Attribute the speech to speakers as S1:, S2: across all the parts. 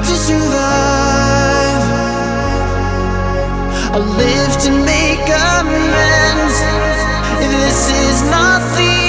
S1: hard to
S2: survive. I live to make amends. This is nothing.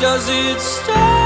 S2: does it
S3: stop?